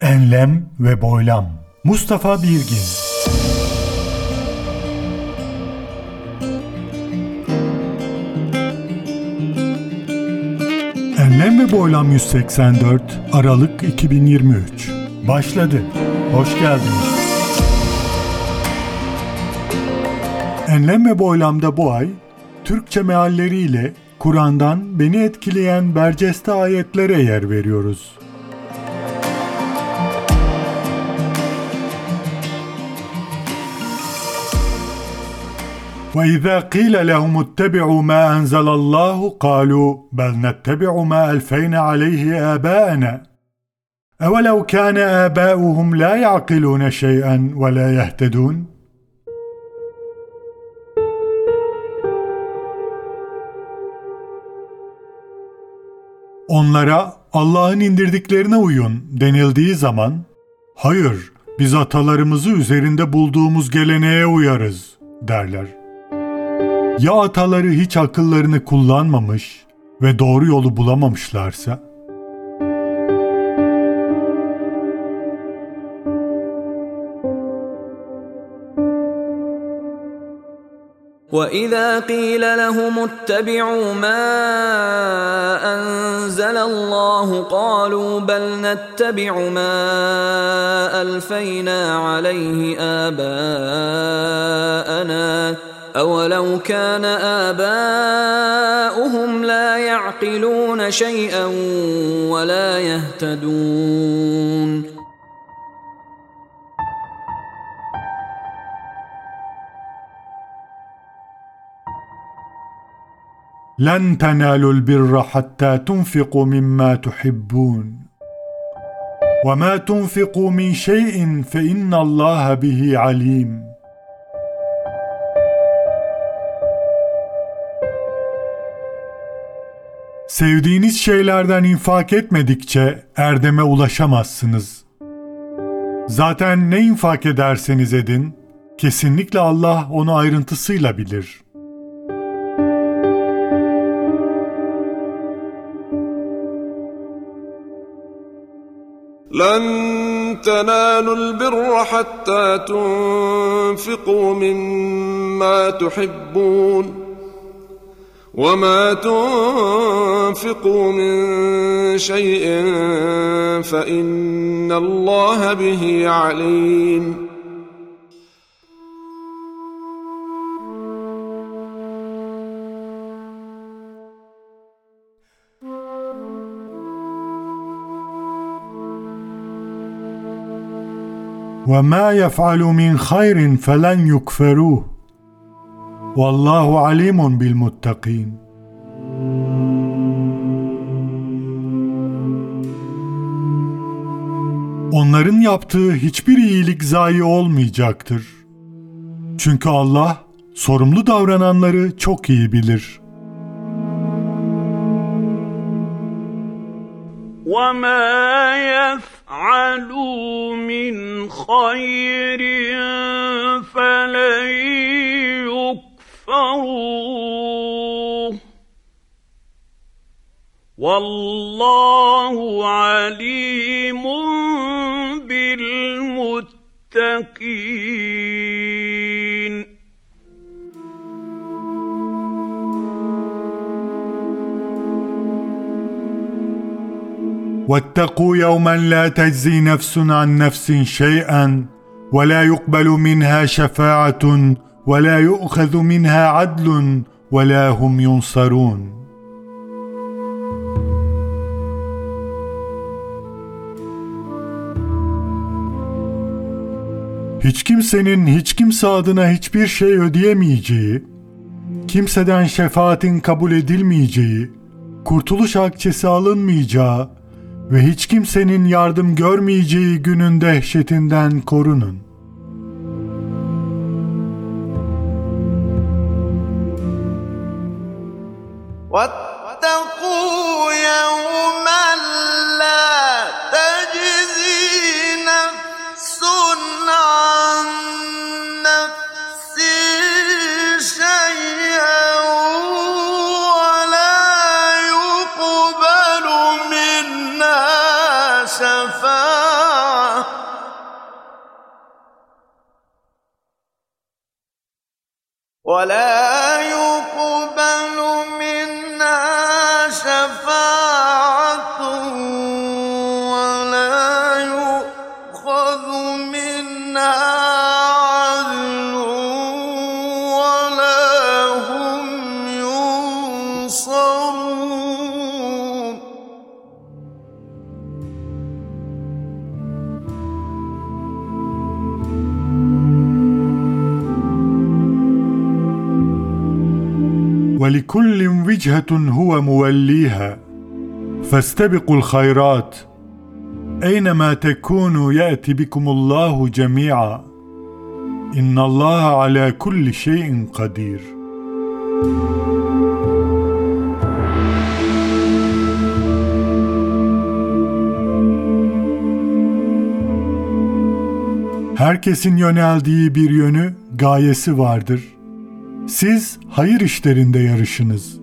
Enlem ve Boylam Mustafa Birgin Enlem ve Boylam 184 Aralık 2023 Başladı. Hoş geldiniz. Enlem ve Boylam'da bu ay Türkçe mealleriyle Kur'an'dan beni etkileyen berceste ayetlere yer veriyoruz. وإذا قيل لهم اتبعوا ما أنزل الله قالوا بل نتبع ما ألفينا عليه آباءنا أولو كان آباؤهم لا يعقلون شيئا ولا يهتدون Onlara Allah'ın indirdiklerine uyun denildiği zaman hayır biz atalarımızı üzerinde bulduğumuz geleneğe uyarız derler. Ya ataları hiç akıllarını kullanmamış ve doğru yolu bulamamışlarsa? واذا قيل لهم اتبعوا ما انزل الله قالوا بل نتبع ما الفينا عليه اباءنا اولو كان اباؤهم لا يعقلون شيئا ولا يهتدون لن تنالوا البر حتى تنفقوا مما تحبون. وما تنفقوا من شيء فإن الله به عليم. Sevdiğiniz şeylerden infak etmedikçe erdeme ulaşamazsınız. Zaten ne infak ederseniz edin, kesinlikle Allah onu ayrıntısıyla bilir.'' لن تنالوا البر حتى تنفقوا مما تحبون وما تنفقوا من شيء فان الله به عليم وما يفعل من خير فلن يكفروه والله عليم بالمتقين Onların yaptığı hiçbir iyilik zayi olmayacaktır. Çünkü Allah sorumlu davrananları çok iyi bilir. وما يفعلوا من خير فلن يكفروه والله عليم بالمتقين. واتقوا يوما لا تجزي نفس عن نفس شيئا ولا يقبل منها شفاعة ولا يؤخذ منها عدل ولا هم ينصرون Hiç kimsenin hiç kimse adına hiçbir şey ödeyemeyeceği, kimseden şefaatin kabul edilmeyeceği, kurtuluş akçesi alınmayacağı ve hiç kimsenin yardım görmeyeceği günün dehşetinden korunun. واتقوا يوما لا تجزي نفس عن شيئا ولا يقبل من شفاعة. ولا يقبل ولكل وجهة هو موليها فاستبقوا الخيرات أينما تكونوا يأتي بكم الله جميعا إن الله على كل شيء قدير Herkesin yöneldiği bir yönü, gayesi vardır. Siz hayır işlerinde yarışınız.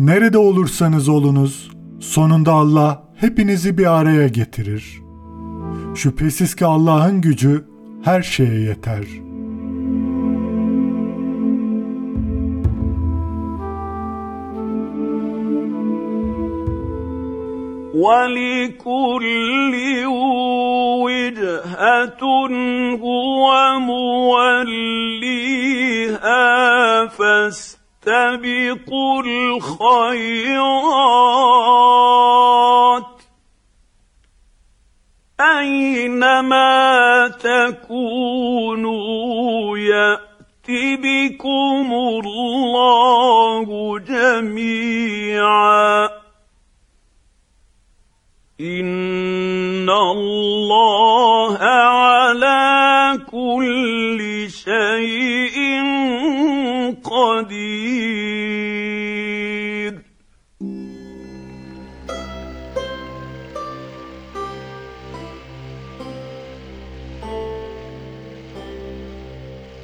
Nerede olursanız olunuz, sonunda Allah hepinizi bir araya getirir. Şüphesiz ki Allah'ın gücü her şeye yeter. ولكل وجهة الخيرات. أينما تكونوا يأت بكم الله جميعا. إن الله على كل شيء قدير.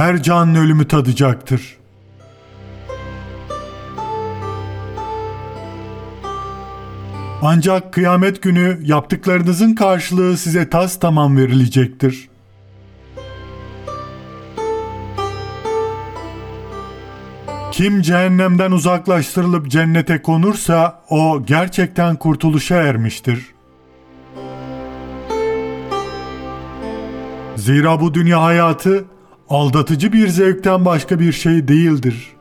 Her canlı ölümü tadacaktır. Ancak kıyamet günü yaptıklarınızın karşılığı size tas tamam verilecektir. Kim cehennemden uzaklaştırılıp cennete konursa o gerçekten kurtuluşa ermiştir. Zira bu dünya hayatı aldatıcı bir zevkten başka bir şey değildir.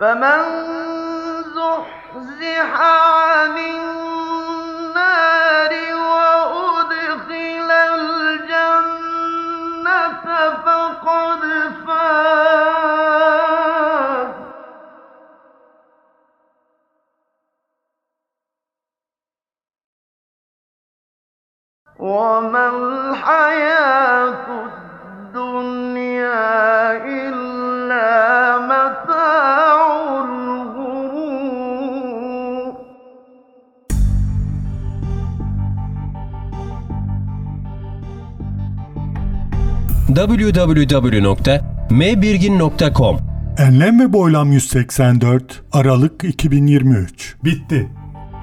فمن زحزح عن النار وأدخل الجنة فقد فاز. وما الحياة www.mbirgin.com Enlem ve Boylam 184 Aralık 2023 Bitti.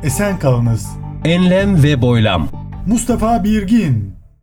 Esen kalınız. Enlem ve Boylam Mustafa Birgin